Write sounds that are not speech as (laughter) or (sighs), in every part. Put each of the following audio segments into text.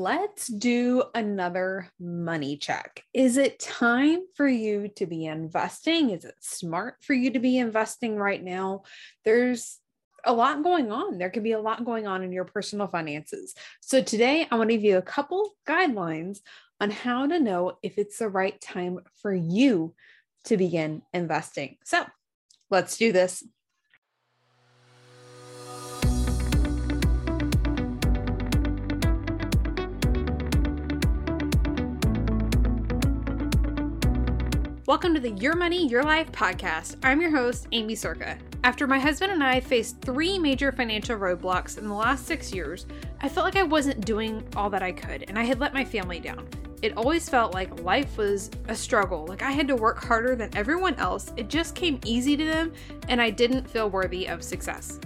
let's do another money check. Is it time for you to be investing? Is it smart for you to be investing right now? There's a lot going on. There could be a lot going on in your personal finances. So, today I want to give you a couple guidelines on how to know if it's the right time for you to begin investing. So, let's do this. Welcome to the Your Money, Your Life podcast. I'm your host, Aimee Cerka. After my husband and I faced three major financial roadblocks in the last six years, I felt like I wasn't doing all that I could and I had let my family down. It always felt like life was a struggle, like I had to work harder than everyone else. It just came easy to them and I didn't feel worthy of success.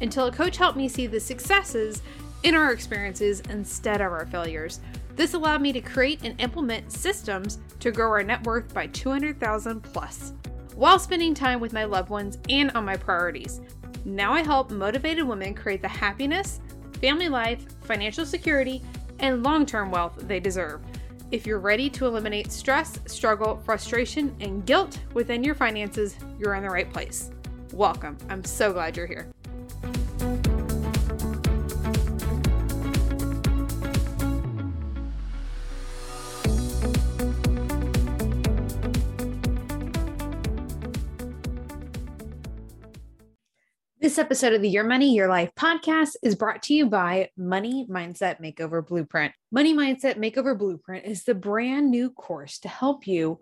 Until a coach helped me see the successes in our experiences instead of our failures. This allowed me to create and implement systems to grow our net worth by 200,000 plus while spending time with my loved ones and on my priorities. Now I help motivated women create the happiness, family life, financial security, and long-term wealth they deserve. If you're ready to eliminate stress, struggle, frustration, and guilt within your finances, you're in the right place. Welcome. I'm so glad you're here. This episode of the Your Money, Your Life podcast is brought to you by Money Mindset Makeover Blueprint. Money Mindset Makeover Blueprint is the brand new course to help you,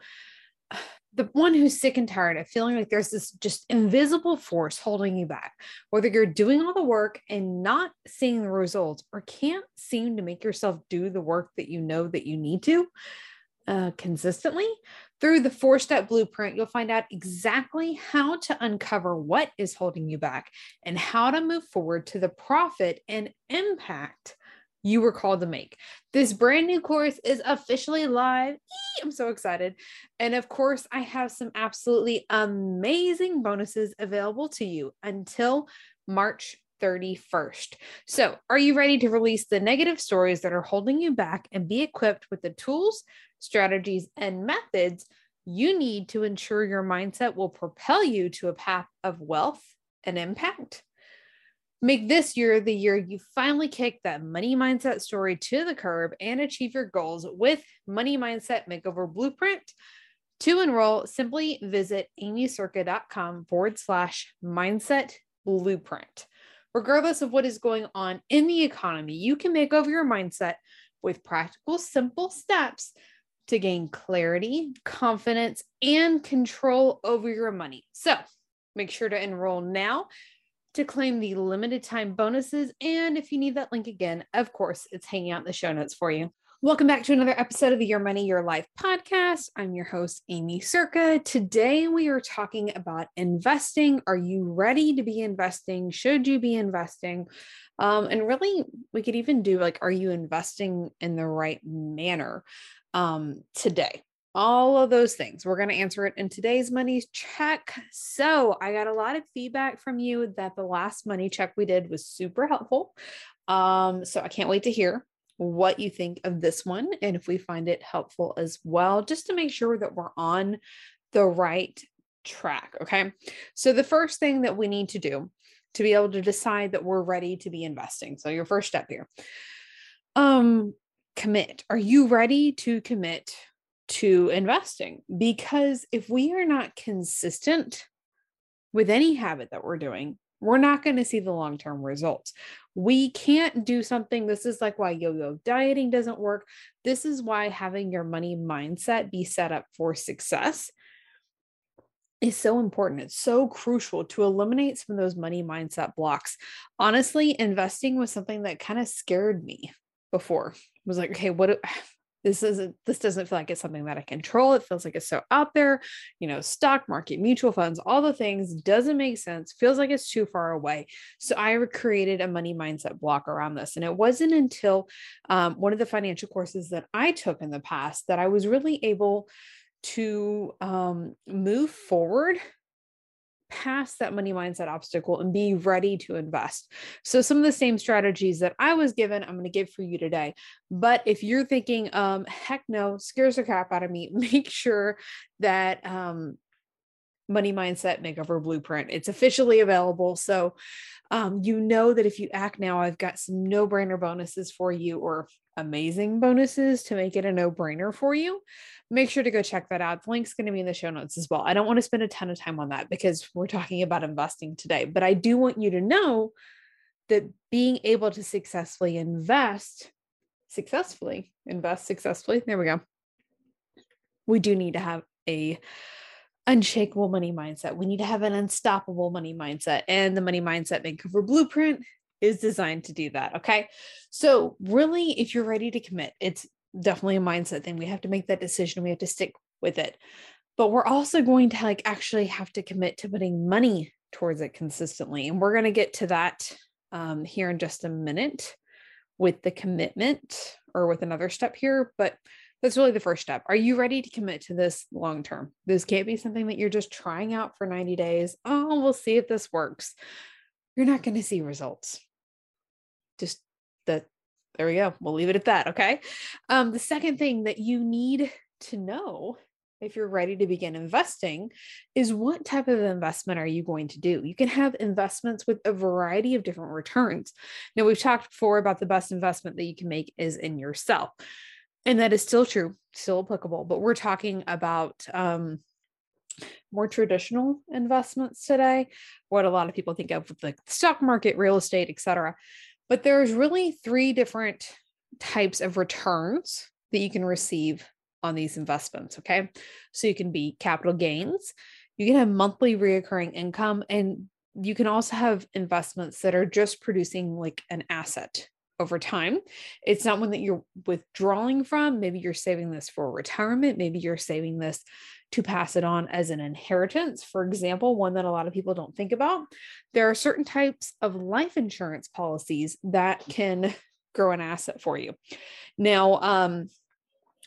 (sighs) the one who's sick and tired of feeling like there's this just invisible force holding you back, whether you're doing all the work and not seeing the results or can't seem to make yourself do the work that you know that you need to uh, consistently. Through the four step blueprint, you'll find out exactly how to uncover what is holding you back and how to move forward to the profit and impact you were called to make. This brand new course is officially live. Eee, I'm so excited. And of course, I have some absolutely amazing bonuses available to you until March 31st. So, are you ready to release the negative stories that are holding you back and be equipped with the tools, strategies, and methods you need to ensure your mindset will propel you to a path of wealth and impact. Make this year the year you finally kick that money mindset story to the curb and achieve your goals with Money Mindset Makeover Blueprint. To enroll, simply visit aimeecerka.com forward slash mindset blueprint. Regardless of what is going on in the economy, you can make over your mindset with practical, simple steps to gain clarity, confidence, and control over your money. So make sure to enroll now to claim the limited time bonuses. And if you need that link again, of course, it's hanging out in the show notes for you. Welcome back to another episode of the Your Money, Your Life podcast. I'm your host, Aimee Cerka. Today we are talking about investing. Are you ready to be investing? Should you be investing? Um, and really, we could even do like, are you investing in the right manner? um, today. All of those things. We're going to answer it in today's money check. So, I got a lot of feedback from you that the last money check we did was super helpful. Um, so, I can't wait to hear what you think of this one and if we find it helpful as well, just to make sure that we're on the right track. Okay. So, the first thing that we need to do to be able to decide that we're ready to be investing. So, your first step here. Um, commit. Are you ready to commit to investing? Because if we are not consistent with any habit that we're doing, we're not going to see the long term results. We can't do something. This is like why yo yo dieting doesn't work. This is why having your money mindset be set up for success is so important. It's so crucial to eliminate some of those money mindset blocks. Honestly, investing was something that kind of scared me before I was like, okay, what this isn't this doesn't feel like it's something that I control. It feels like it's so out there, you know, stock market, mutual funds, all the things doesn't make sense, feels like it's too far away. So I created a money mindset block around this. And it wasn't until um, one of the financial courses that I took in the past that I was really able to um, move forward past that money mindset obstacle and be ready to invest. So some of the same strategies that I was given, I'm going to give for you today. But if you're thinking, um, heck no, scares the crap out of me, (laughs) make sure that um, money mindset makeover blueprint. It's officially available. So um, you know that if you act now, I've got some no brainer bonuses for you or amazing bonuses to make it a no brainer for you. Make sure to go check that out. The link's going to be in the show notes as well. I don't want to spend a ton of time on that because we're talking about investing today, but I do want you to know that being able to successfully invest, successfully invest successfully, there we go. We do need to have a unshakable money mindset. We need to have an unstoppable money mindset. And the money mindset makeover blueprint is designed to do that. Okay. So, really, if you're ready to commit, it's definitely a mindset thing. We have to make that decision. We have to stick with it. But we're also going to like actually have to commit to putting money towards it consistently. And we're going to get to that um, here in just a minute with the commitment or with another step here. But that's really the first step. Are you ready to commit to this long term? This can't be something that you're just trying out for 90 days. Oh, we'll see if this works. You're not going to see results. Just that there we go. We'll leave it at that. Okay. Um, the second thing that you need to know if you're ready to begin investing is what type of investment are you going to do? You can have investments with a variety of different returns. Now, we've talked before about the best investment that you can make is in yourself. And that is still true, still applicable, but we're talking about um, more traditional investments today, what a lot of people think of with the stock market, real estate, etc. But there's really three different types of returns that you can receive on these investments. Okay. So you can be capital gains, you can have monthly reoccurring income, and you can also have investments that are just producing like an asset over time. It's not one that you're withdrawing from. Maybe you're saving this for retirement. Maybe you're saving this to pass it on as an inheritance. For example, one that a lot of people don't think about. There are certain types of life insurance policies that can grow an asset for you. Now, um,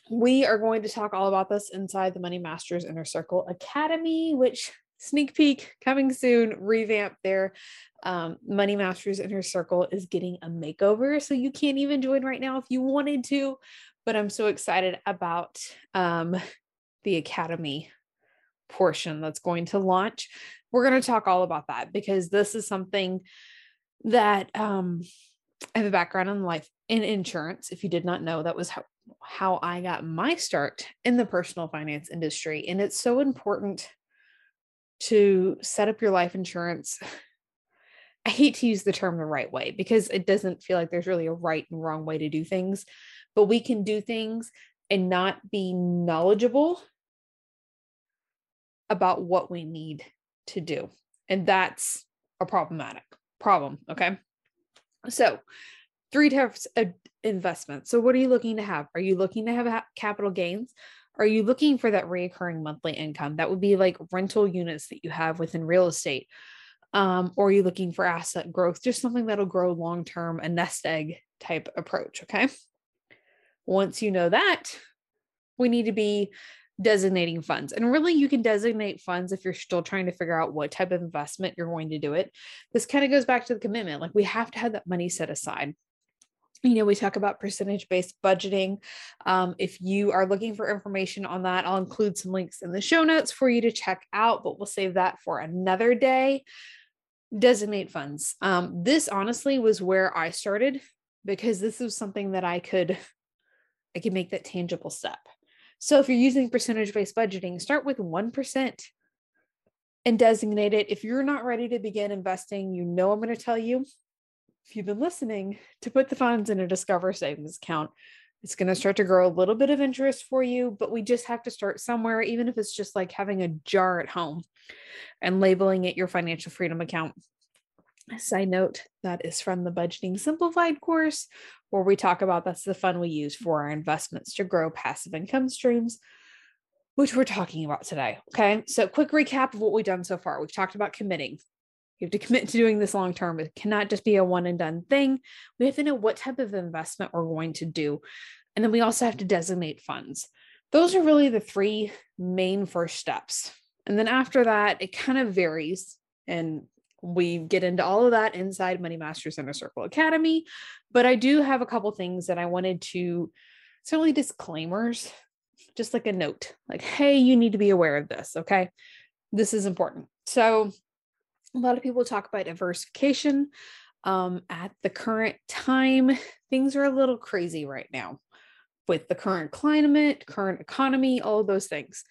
we are going to talk all about this inside the Money Masters Inner Circle Academy, which sneak peek coming soon, revamp their um, Money Masters Inner Circle is getting a makeover. So you can't even join right now if you wanted to. But I'm so excited about um, the Academy portion that's going to launch. We're going to talk all about that because this is something that um, I have a background in life in insurance. If you did not know, that was how, how I got my start in the personal finance industry. And it's so important to set up your life insurance. I hate to use the term the right way because it doesn't feel like there's really a right and wrong way to do things, but we can do things and not be knowledgeable about what we need to do. And that's a problematic problem. Okay. So, three types of investments. So, what are you looking to have? Are you looking to have capital gains? Are you looking for that reoccurring monthly income? That would be like rental units that you have within real estate. Um, or are you looking for asset growth? Just something that'll grow long term, a nest egg type approach. Okay. Once you know that, we need to be designating funds. And really, you can designate funds if you're still trying to figure out what type of investment you're going to do it. This kind of goes back to the commitment. Like, we have to have that money set aside you know, we talk about percentage based budgeting. Um, if you are looking for information on that, I'll include some links in the show notes for you to check out, but we'll save that for another day. Designate funds. Um, this honestly was where I started because this was something that I could, I could make that tangible step. So if you're using percentage based budgeting, start with 1% and designate it. If you're not ready to begin investing, you know I'm going to tell you if you've been listening, to put the funds in a Discover savings account. It's going to start to grow a little bit of interest for you, but we just have to start somewhere, even if it's just like having a jar at home and labeling it your financial freedom account. Side note, that is from the Budgeting Simplified course, where we talk about that's the fund we use for our investments to grow passive income streams, which we're talking about today. Okay. So, quick recap of what we've done so far. We've talked about committing, you have to commit to doing this long term. It cannot just be a one and done thing. We have to know what type of investment we're going to do. And then we also have to designate funds. Those are really the three main first steps And then after that, it kind of varies. And we get into all of that inside Money Masters Inner Circle Academy. But I do have a couple things that I wanted to certainly disclaimers, just like a note, like, hey, you need to be aware of this. Okay. This is important. So, a lot of people talk about diversification. Um, at the current time, things are a little crazy right now with the current climate, current economy, all those things.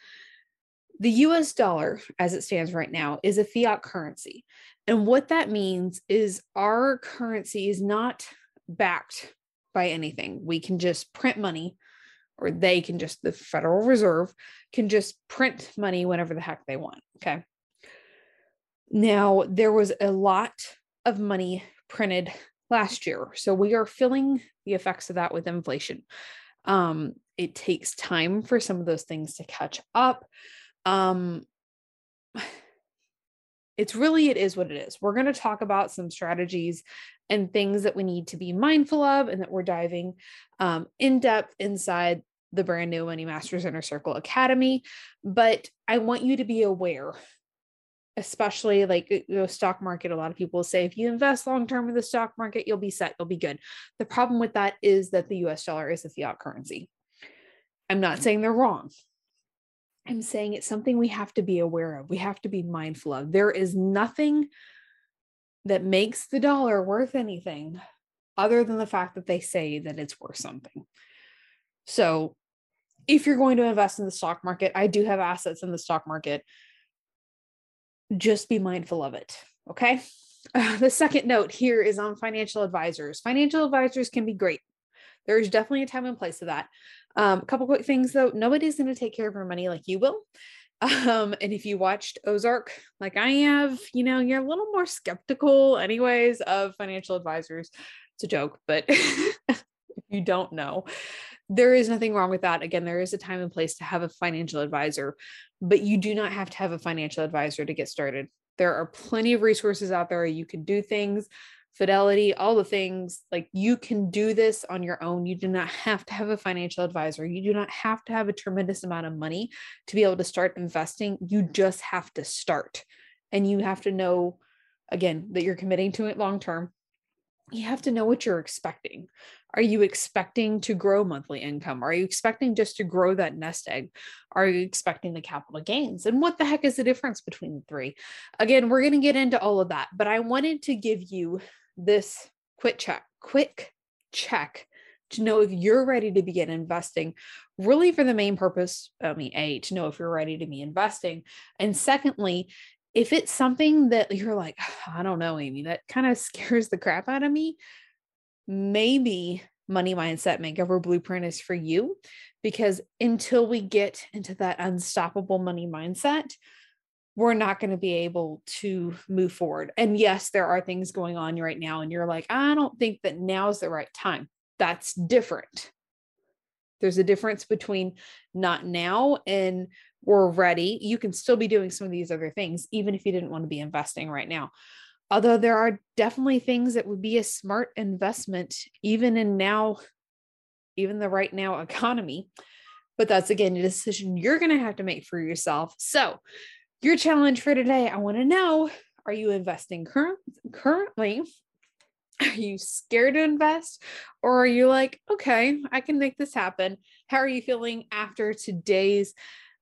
The US dollar, as it stands right now, is a fiat currency. And what that means is our currency is not backed by anything. We can just print money, or they can just, the Federal Reserve can just print money whenever the heck they want. Okay. Now, there was a lot of money printed last year. So we are feeling the effects of that with inflation. Um, it takes time for some of those things to catch up. Um, it's really, it is what it is. We're going to talk about some strategies and things that we need to be mindful of and that we're diving um, in depth inside the brand new Money Masters Inner Circle Academy. But I want you to be aware especially like you know stock market a lot of people say if you invest long term in the stock market you'll be set you'll be good the problem with that is that the us dollar is a fiat currency i'm not saying they're wrong i'm saying it's something we have to be aware of we have to be mindful of there is nothing that makes the dollar worth anything other than the fact that they say that it's worth something so if you're going to invest in the stock market i do have assets in the stock market just be mindful of it. Okay. Uh, (laughs) the second note here is on financial advisors. Financial advisors can be great. There's definitely a time and place of that. Um, a couple quick things though nobody's going to take care of your money like you will. (laughs) Um, and if you watched Ozark like I have, you know, you're a little more skeptical, anyways, of financial advisors. It's a joke, but if (laughs) you don't know, there is nothing wrong with that. Again, there is a time and place to have a financial advisor, but you do not have to have a financial advisor to get started. There are plenty of resources out there. You can do things, fidelity, all the things. Like you can do this on your own. You do not have to have a financial advisor. You do not have to have a tremendous amount of money to be able to start investing. You just have to start. And you have to know, again, that you're committing to it long term you have to know what you're expecting. Are you expecting to grow monthly income? Are you expecting just to grow that nest egg? Are you expecting the capital gains? And what the heck is the difference between the three? Again, we're going to get into all of that, but I wanted to give you this quick check, quick check to know if you're ready to begin investing, really for the main purpose. I mean, A, to know if you're ready to be investing. And secondly, if it's something that you're like, I don't know, Aimee, that kind of scares the crap out of me, maybe money mindset makeover blueprint is for you because until we get into that unstoppable money mindset, we're not going to be able to move forward. And yes, there are things going on right now, and you're like, I don't think that now's the right time. That's different. There's a difference between not now and we're ready. You can still be doing some of these other things, even if you didn't want to be investing right now. Although there are definitely things that would be a smart investment, even in now, even the right now (laughs) economy. But that's again a decision you're going to have to make for yourself. So, your challenge for today I want to know are you investing current, currently are you scared to invest? Or are you like, okay, I can make this happen? How are you feeling after today's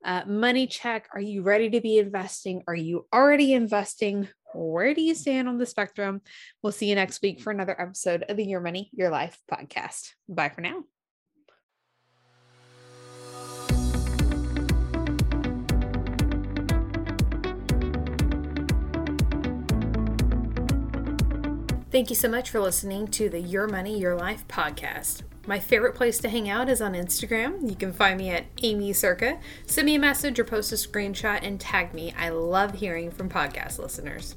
uh, money check? Are you ready to be investing? Are you already investing? Where do you stand on the spectrum? We'll see you next week for another episode of the Your Money, Your Life podcast. Bye for now. Thank you so much for listening to the Your Money, Your Life podcast. My favorite place to hang out is on Instagram. You can find me at Aimee Cerka. Send me a message or post a screenshot and tag me. I love hearing from podcast listeners.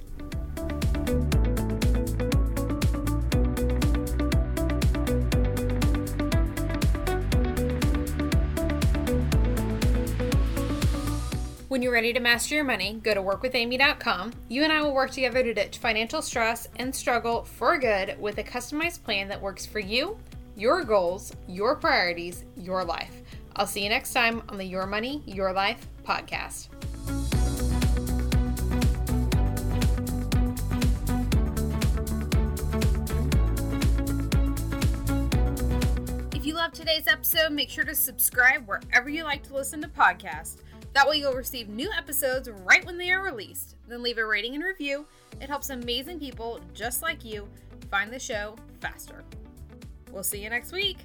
When you're ready to master your money, go to workwithamy.com. You and I will work together to ditch financial stress and struggle for good with a customized plan that works for you, your goals, your priorities, your life. I'll see you next time on the Your Money, Your Life podcast. If you love today's episode, make sure to subscribe wherever you like to listen to podcasts. That way, you'll receive new episodes right when they are released. Then leave a rating and review. It helps amazing people just like you find the show faster. We'll see you next week.